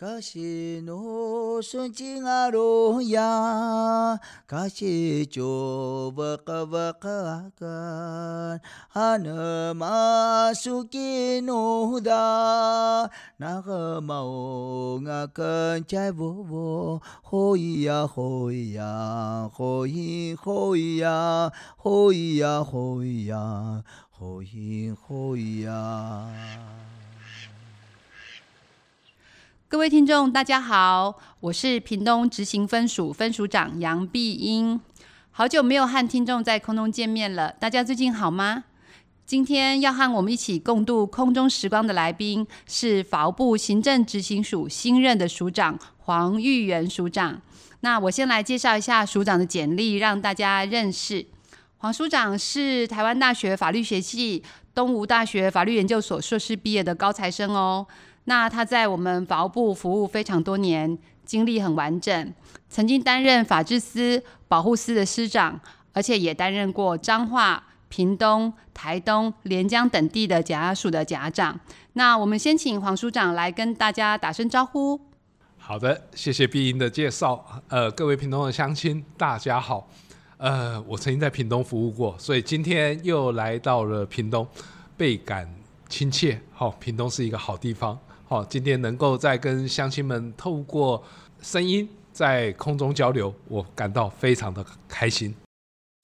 卡西诺顺境阿罗呀，卡西就瓦卡瓦卡卡，阿那玛苏吉诺达，那个玛欧阿肯加沃沃，吼咿呀吼咿呀，吼咿吼咿呀，吼咿呀吼咿呀，吼咿吼咿呀。各位听众，大家好，我是屏东执行分署分署长杨碧英。好久没有和听众在空中见面了，大家最近好吗？今天要和我们一起共度空中时光的来宾是法务部行政执行署新任的署长黄玉元署长。那我先来介绍一下署长的简历，让大家认识。黄署长是台湾大学法律学系、东吴大学法律研究所硕士毕业的高材生哦。那他在我们法务部服务非常多年，经历很完整，曾经担任法制司、保护司的司长，而且也担任过彰化、屏东、台东、连江等地的检察署的检察长。那我们先请黄署长来跟大家打声招呼。好的，谢谢碧英的介绍。呃，各位屏东的乡亲，大家好。呃，我曾经在屏东服务过，所以今天又来到了屏东，倍感亲切。好、屏东是一个好地方。好，今天能够再跟乡亲们透过声音在空中交流，我感到非常的开心。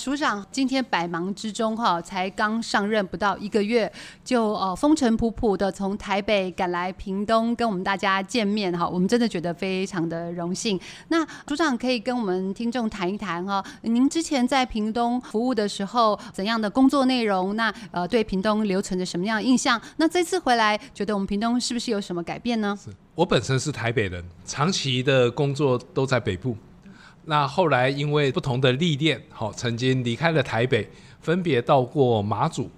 署长今天百忙之中哈，才刚上任不到一个月，就呃风尘仆仆的从台北赶来屏东跟我们大家见面哈，我们真的觉得非常的荣幸。那署长可以跟我们听众谈一谈哈，您之前在屏东服务的时候怎样的工作内容？那呃对屏东留存着什么样的印象？那这次回来觉得我们屏东是不是有什么改变呢？是我本身是台北人，长期的工作都在北部。那后来因为不同的历练，好，曾经离开了台北，分别到过马祖，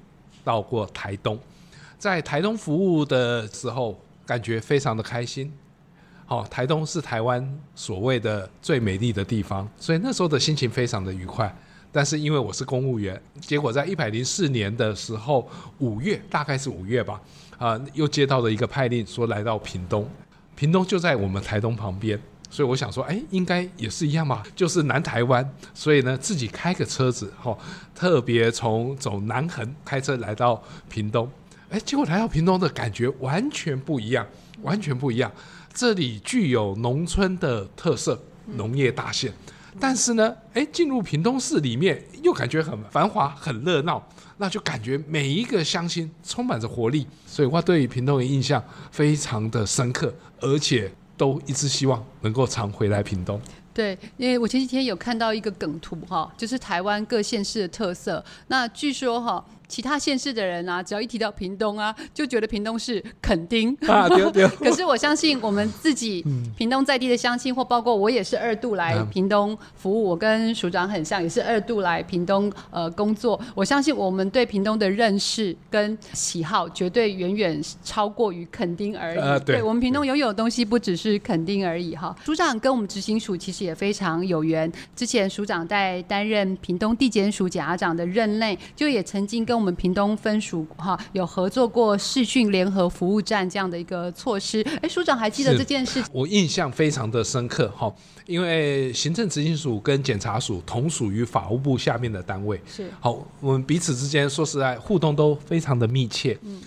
到过台东，在台东服务的时候，感觉非常的开心。好，台东是台湾所谓的最美丽的地方，所以那时候的心情非常的愉快。但是因为我是公务员，结果在一百零四年的时候，五月大概是五月吧，啊，又接到了一个派令，说来到屏东，屏东就在我们台东旁边。所以我想说，哎，应该也是一样嘛，就是南台湾，所以呢，自己开个车子，哈，特别从走南横开车来到屏东，哎，结果来到屏东的感觉完全不一样，完全不一样。这里具有农村的特色，农业大县，但是呢，哎，进入屏东市里面又感觉很繁华、很热闹，那就感觉每一个乡亲充满着活力，所以我对于屏东的印象非常的深刻，而且。都一直希望能够常回来屏东。对，因为我前几天有看到一个梗图哈，就是台湾各县市的特色。那据说哈。其他县市的人啊，只要一提到屏东啊，就觉得屏东是垦丁。啊，对对。可是我相信我们自己屏东在地的乡亲，或包括我也是二度来屏东服务，我跟署长很像，也是二度来屏东呃工作。我相信我们对屏东的认识跟喜好，绝对远远超过于垦丁而已。呃，对。对，我们屏东拥有的东西不只是垦丁而已哈。署长跟我们执行署其实也非常有缘，之前署长在担任屏东地检署检察长的任内，就也曾经跟我们屏东分署哈有合作过视讯联合服务站这样的一个措施，哎，署长还记得这件事？我印象非常的深刻哈，因为行政执行署跟检察署同属于法务部下面的单位，是好，我们彼此之间说实在互动都非常的密切。嗯，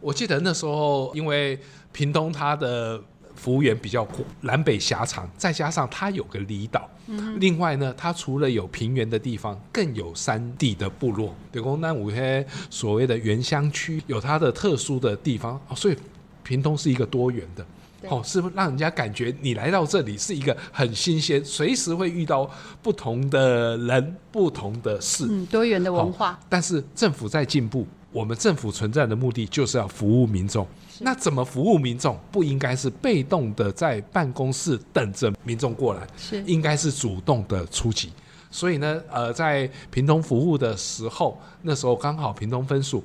我记得那时候因为屏东它的。服务员比较广，南北狭长，再加上它有个离岛，嗯、另外呢，它除了有平原的地方，更有山地的部落。对，公南五些所谓的原乡区，有它的特殊的地方，哦、所以屏东是一个多元的，哦，是不是让人家感觉你来到这里是一个很新鲜，随时会遇到不同的人、不同的事，嗯，多元的文化。但是政府在进步，我们政府存在的目的就是要服务民众。那怎么服务民众？不应该是被动的在办公室等着民众过来，是应该是主动的出击。所以呢，呃，在屏东服务的时候，那时候刚好屏东分署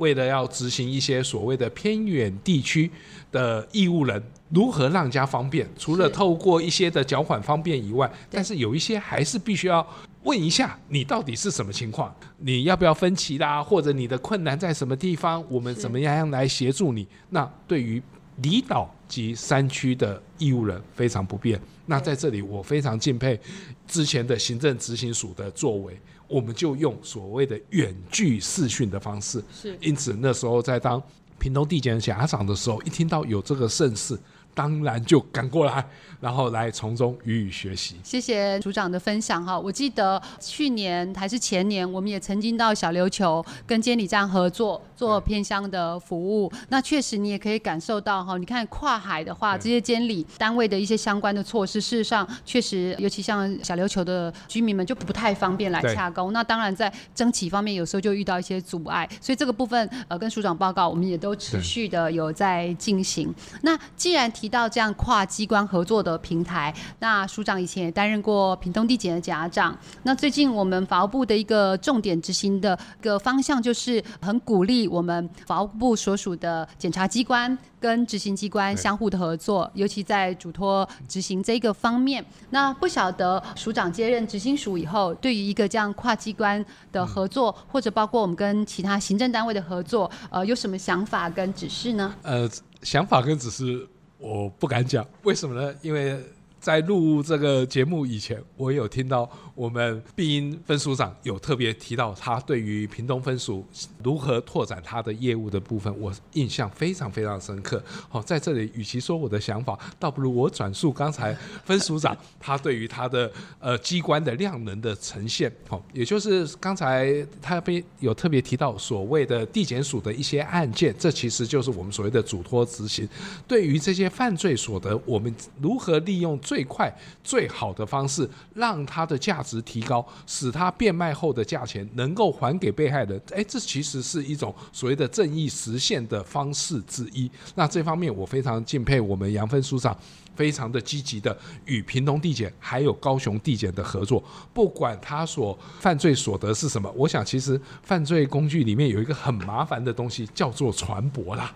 为了要执行一些所谓的偏远地区的义务人，如何让人家方便？除了透过一些的缴款方便以外，但是有一些还是必须要。问一下，你到底是什么情况？你要不要分期啦？或者你的困难在什么地方？我们怎么样来协助你？那对于离岛及山区的义务人非常不便。那在这里，我非常敬佩之前的行政执行署的作为，我们就用所谓的远距视讯的方式。是，因此那时候在当屏东地检检长的时候，一听到有这个盛事，当然就赶过来。然后来从中予以学习。谢谢署长的分享哈。我记得去年还是前年，我们也曾经到小琉球跟监理站合作做偏乡的服务。那确实你也可以感受到哈，你看跨海的话，这些监理单位的一些相关的措施，事实上确实，尤其像小琉球的居民们就不太方便来洽工。那当然在征期方面，有时候就遇到一些阻碍。所以这个部分呃，跟署长报告，我们也都持续的有在进行。那既然提到这样跨机关合作的。平台，那署长以前也担任过屏东地检的检长。那最近我们法务部的一个重点执行的一个方向，就是很鼓励我们法务部所属的检察机关跟执行机关相互的合作，尤其在嘱托执行这个方面。那不晓得署长接任执行署以后，对于一个这样跨机关的合作，或者包括我们跟其他行政单位的合作，呃，有什么想法跟指示呢？呃，想法跟指示。我不敢讲，为什么呢？因为在录这个节目以前，我有听到。我们碧英分署长有特别提到，他对于屏东分署如何拓展他的业务的部分，我印象非常非常深刻。好，在这里，与其说我的想法，倒不如我转述刚才分署长他对于他的呃机关的量能的呈现。好，也就是刚才他被有特别提到所谓的地检署的一些案件，这其实就是我们所谓的嘱托执行。对于这些犯罪所得，我们如何利用最快最好的方式，让它的价值。提高，使它变卖后的价钱能够还给被害人，哎，这其实是一种所谓的正义实现的方式之一。那这方面我非常敬佩我们杨分署长，非常的积极的与屏东地检还有高雄地检的合作，不管他所犯罪所得是什么，我想其实犯罪工具里面有一个很麻烦的东西叫做船舶啦。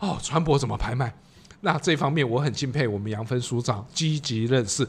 哦，船舶怎么拍卖？那这方面我很敬佩我们杨分署长积极认识。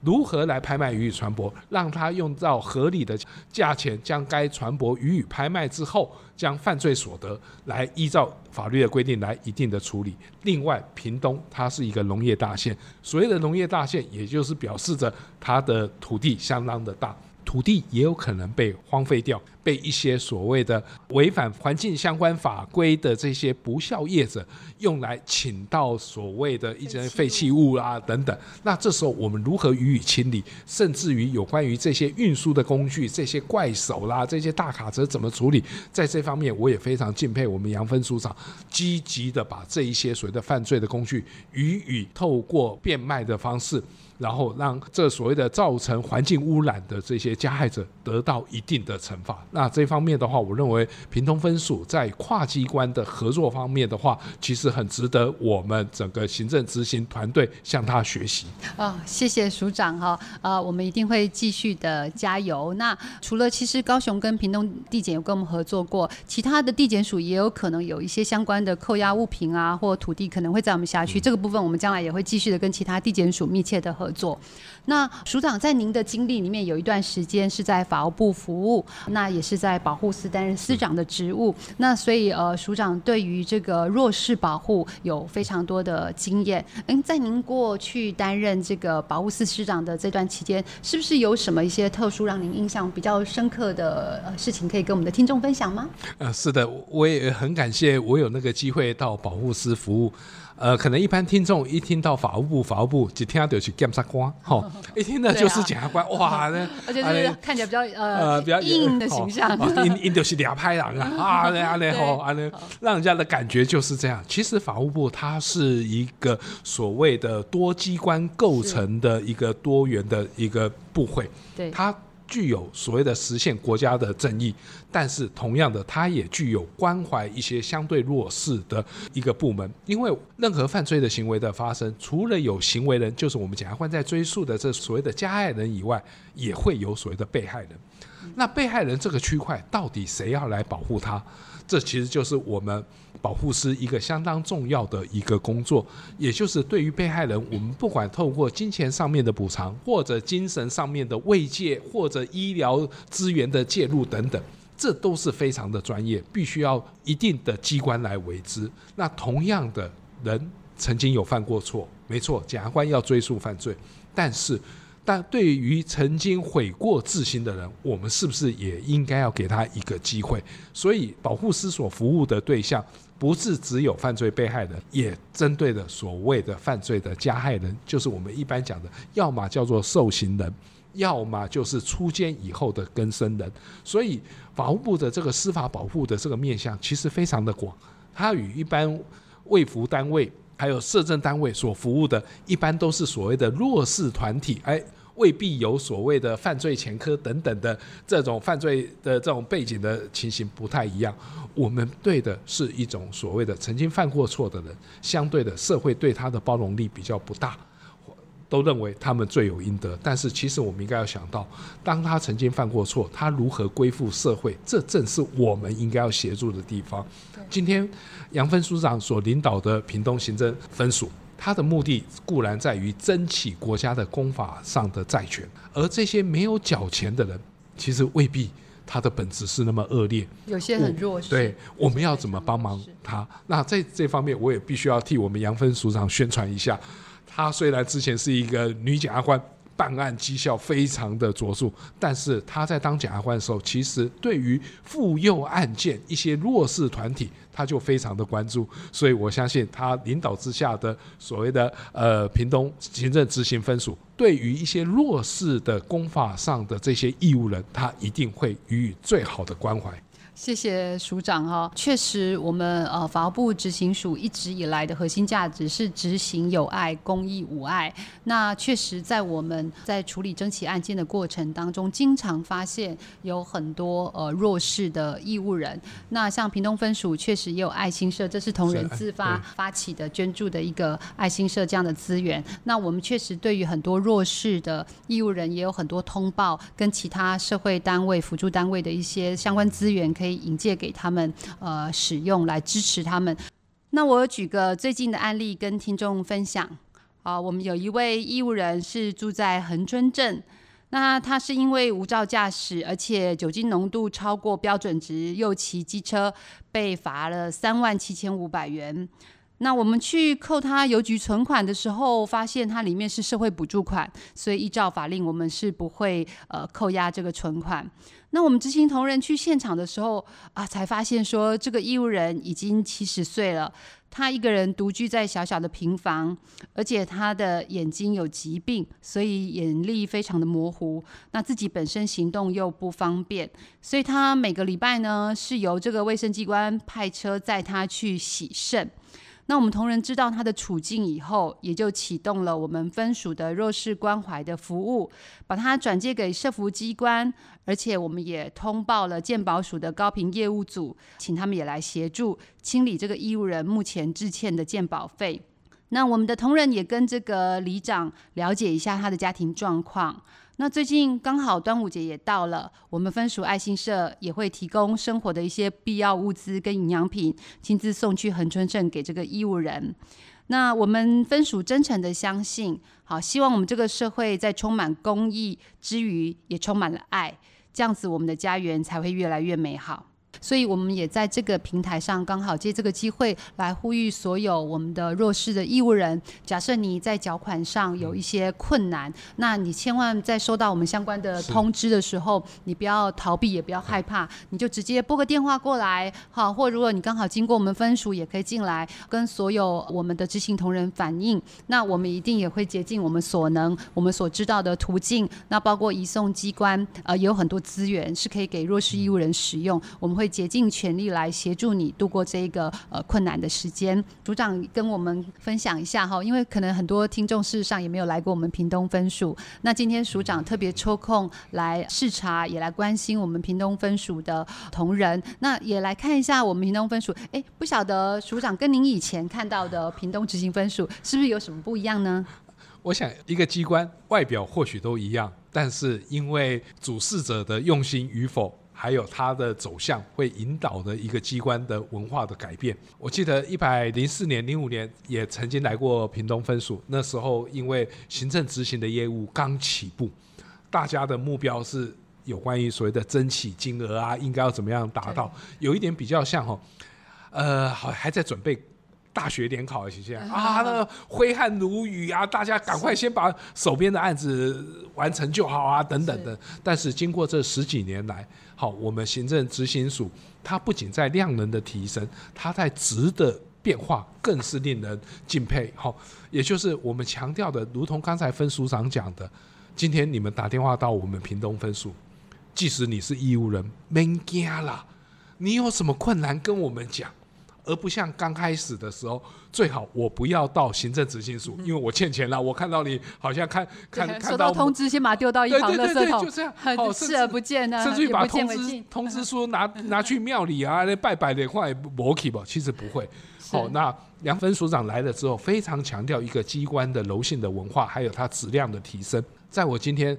如何来拍卖予以传播，让他用到合理的价钱将该传播予以拍卖之后，将犯罪所得来依照法律的规定来一定的处理。另外，屏东它是一个农业大县，所谓的农业大县，也就是表示着它的土地相当的大。土地也有可能被荒废掉，被一些所谓的违反环境相关法规的这些不肖业者用来请到所谓的一些废弃物啊等等。那这时候我们如何予以清理？甚至于有关于这些运输的工具、这些怪手啦、这些大卡车怎么处理？在这方面，我也非常敬佩我们杨分署长，积极的把这一些所谓的犯罪的工具予以透过变卖的方式。然后让这所谓的造成环境污染的这些加害者得到一定的惩罚。那这方面的话，我认为屏东分署在跨机关的合作方面的话，其实很值得我们整个行政执行团队向他学习。哦，谢谢署长哈，呃，我们一定会继续的加油。那除了其实高雄跟屏东地检有跟我们合作过，其他的地检署也有可能有一些相关的扣押物品啊，或土地可能会在我们辖区。嗯、这个部分我们将来也会继续的跟其他地检署密切的合做那署长在您的经历里面有一段时间是在法务部服务，那也是在保护司担任司长的职务，那所以呃署长对于这个弱势保护有非常多的经验。嗯，在您过去担任这个保护司司长的这段期间，是不是有什么一些特殊让您印象比较深刻的事情可以跟我们的听众分享吗？呃，是的，我也很感谢我有那个机会到保护司服务。呃，可能一般听众一听到法务部，法务部就听到就是检察官，吼，一听到就是检察官，哇，那 而且就是看起来比较呃比较硬的形象，硬硬就是俩拍人啊，啊，那啊那吼啊那，让人家的感觉就是这样。其实法务部它是一个所谓的多机关构成的一个多元的一个部会，对，它。具有所谓的实现国家的正义，但是同样的，它也具有关怀一些相对弱势的一个部门。因为任何犯罪的行为的发生，除了有行为人，就是我们检察官在追诉的这所谓的加害人以外，也会有所谓的被害人。那被害人这个区块，到底谁要来保护他？这其实就是我们保护师一个相当重要的一个工作，也就是对于被害人，我们不管透过金钱上面的补偿，或者精神上面的慰藉，或者医疗资源的介入等等，这都是非常的专业，必须要一定的机关来为之。那同样的人曾经有犯过错，没错，检察官要追诉犯罪，但是。但对于曾经悔过自新的人，我们是不是也应该要给他一个机会？所以，保护司所服务的对象不是只有犯罪被害人，也针对的所谓的犯罪的加害人，就是我们一般讲的，要么叫做受刑人，要么就是出监以后的更生人。所以，法务部的这个司法保护的这个面向其实非常的广，它与一般卫服单位。还有社政单位所服务的，一般都是所谓的弱势团体，哎，未必有所谓的犯罪前科等等的这种犯罪的这种背景的情形不太一样。我们对的是一种所谓的曾经犯过错的人，相对的社会对他的包容力比较不大。都认为他们罪有应得，但是其实我们应该要想到，当他曾经犯过错，他如何归附社会，这正是我们应该要协助的地方。今天杨芬署长所领导的屏东行政分署，他的目的固然在于争取国家的公法上的债权，而这些没有缴钱的人，其实未必他的本质是那么恶劣，有些很弱势。对，我们要怎么帮忙他？那在这方面，我也必须要替我们杨芬署长宣传一下。她虽然之前是一个女检察官，办案绩效非常的卓著，但是她在当检察官的时候，其实对于妇幼案件一些弱势团体，她就非常的关注。所以我相信她领导之下的所谓的呃屏东行政执行分署，对于一些弱势的公法上的这些义务人，她一定会予以最好的关怀。谢谢署长哈，确实我们呃法务部执行署一直以来的核心价值是执行有爱、公益无爱。那确实在我们在处理争起案件的过程当中，经常发现有很多呃弱势的义务人。那像屏东分署确实也有爱心社，这是同仁自发发起的捐助的一个爱心社这样的资源。那我们确实对于很多弱势的义务人也有很多通报，跟其他社会单位、辅助单位的一些相关资源。可以引荐给他们呃使用，来支持他们。那我举个最近的案例跟听众分享啊，我们有一位义务人是住在恒春镇，那他是因为无照驾驶，而且酒精浓度超过标准值，又骑机车，被罚了三万七千五百元。那我们去扣他邮局存款的时候，发现它里面是社会补助款，所以依照法令，我们是不会呃扣押这个存款。那我们执行同仁去现场的时候啊，才发现说这个义务人已经七十岁了，他一个人独居在小小的平房，而且他的眼睛有疾病，所以眼力非常的模糊。那自己本身行动又不方便，所以他每个礼拜呢是由这个卫生机关派车载他去洗肾。那我们同仁知道他的处境以后，也就启动了我们分署的弱势关怀的服务，把他转借给社福机关，而且我们也通报了健保署的高频业务组，请他们也来协助清理这个义务人目前滞欠的健保费。那我们的同仁也跟这个里长了解一下他的家庭状况。那最近刚好端午节也到了，我们分属爱心社也会提供生活的一些必要物资跟营养品，亲自送去恒春镇给这个义务人。那我们分属真诚的相信，好，希望我们这个社会在充满公益之余，也充满了爱，这样子我们的家园才会越来越美好。所以，我们也在这个平台上，刚好借这个机会来呼吁所有我们的弱势的义务人。假设你在缴款上有一些困难，那你千万在收到我们相关的通知的时候，你不要逃避，也不要害怕，你就直接拨个电话过来，好，或如果你刚好经过我们分署，也可以进来跟所有我们的执行同仁反映。那我们一定也会竭尽我们所能，我们所知道的途径，那包括移送机关，呃，也有很多资源是可以给弱势义务人使用，我们会。会竭尽全力来协助你度过这一个呃困难的时间。组长跟我们分享一下哈，因为可能很多听众事实上也没有来过我们屏东分署。那今天署长特别抽空来视察，也来关心我们屏东分署的同仁。那也来看一下我们屏东分署。哎，不晓得署长跟您以前看到的屏东执行分署是不是有什么不一样呢？我想一个机关外表或许都一样，但是因为主事者的用心与否。还有它的走向会引导的一个机关的文化的改变。我记得一百零四年、零五年也曾经来过屏东分署，那时候因为行政执行的业务刚起步，大家的目标是有关于所谓的争取金额啊，应该要怎么样达到，有一点比较像哈，呃，好还在准备大学联考的期间啊，那个挥汗如雨啊，大家赶快先把手边的案子完成就好啊，等等的。但是经过这十几年来，好，我们行政执行署它不仅在量能的提升，它在质的变化更是令人敬佩。好，也就是我们强调的，如同刚才分署长讲的，今天你们打电话到我们屏东分署，即使你是义务人，免惊啦，你有什么困难跟我们讲。而不像刚开始的时候，最好我不要到行政执行署，因为我欠钱了。我看到你好像看看看到通知，先把它丢到一旁的垃圾桶，就这样，很视而不见呢，甚至于把通知通知书拿拿去庙里啊，那拜拜的话也不去吧？其实不会。好，那杨分署长来了之后，非常强调一个机关的柔性的文化，还有它质量的提升。在我今天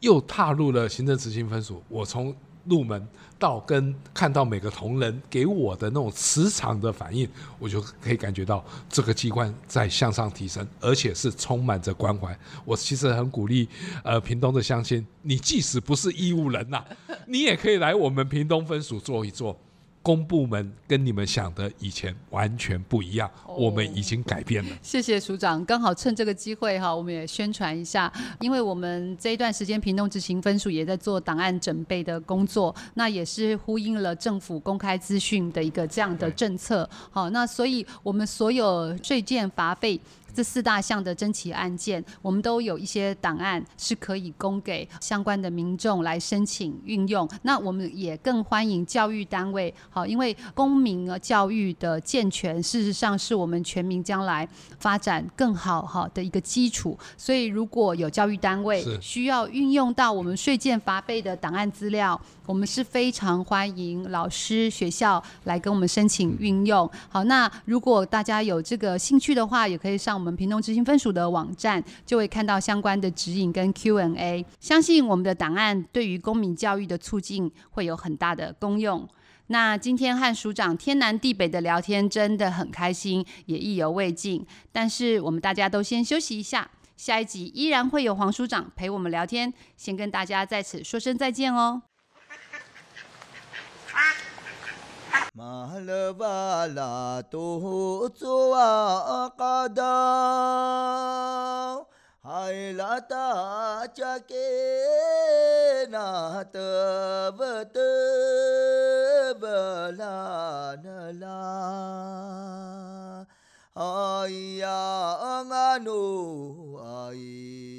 又踏入了行政执行分署，我从入门到跟看到每个同仁给我的那种磁场的反应，我就可以感觉到这个机关在向上提升，而且是充满着关怀。我其实很鼓励，呃，屏东的乡亲，你即使不是义务人呐、你也可以来我们屏东分署坐一坐。公部门跟你们想的以前完全不一样，我们已经改变了。谢谢署长，刚好趁这个机会哈，我们也宣传一下，因为我们这一段时间屏东执行分署也在做档案准备的工作，那也是呼应了政府公开资讯的一个这样的政策。好，那所以我们所有税件罚费。这四大项的征期案件，我们都有一些档案是可以供给相关的民众来申请运用。那我们也更欢迎教育单位，好，因为公民教育的健全，事实上是我们全民将来发展更好哈的一个基础。所以，如果有教育单位需要运用到我们税建罚备的档案资料，我们是非常欢迎老师、学校来跟我们申请运用。好，那如果大家有这个兴趣的话，也可以上。我们我们屏东执行分署的网站就会看到相关的指引跟 Q&A，相信我们的档案对于公民教育的促进会有很大的功用。那今天和署长天南地北的聊天真的很开心，也意犹未尽。但是我们大家都先休息一下，下一集依然会有黄署长陪我们聊天，先跟大家在此说声再见哦。مهلبالته تسوى قدا هيلتا شكينا تبت بلان لا هيا أمانو هيا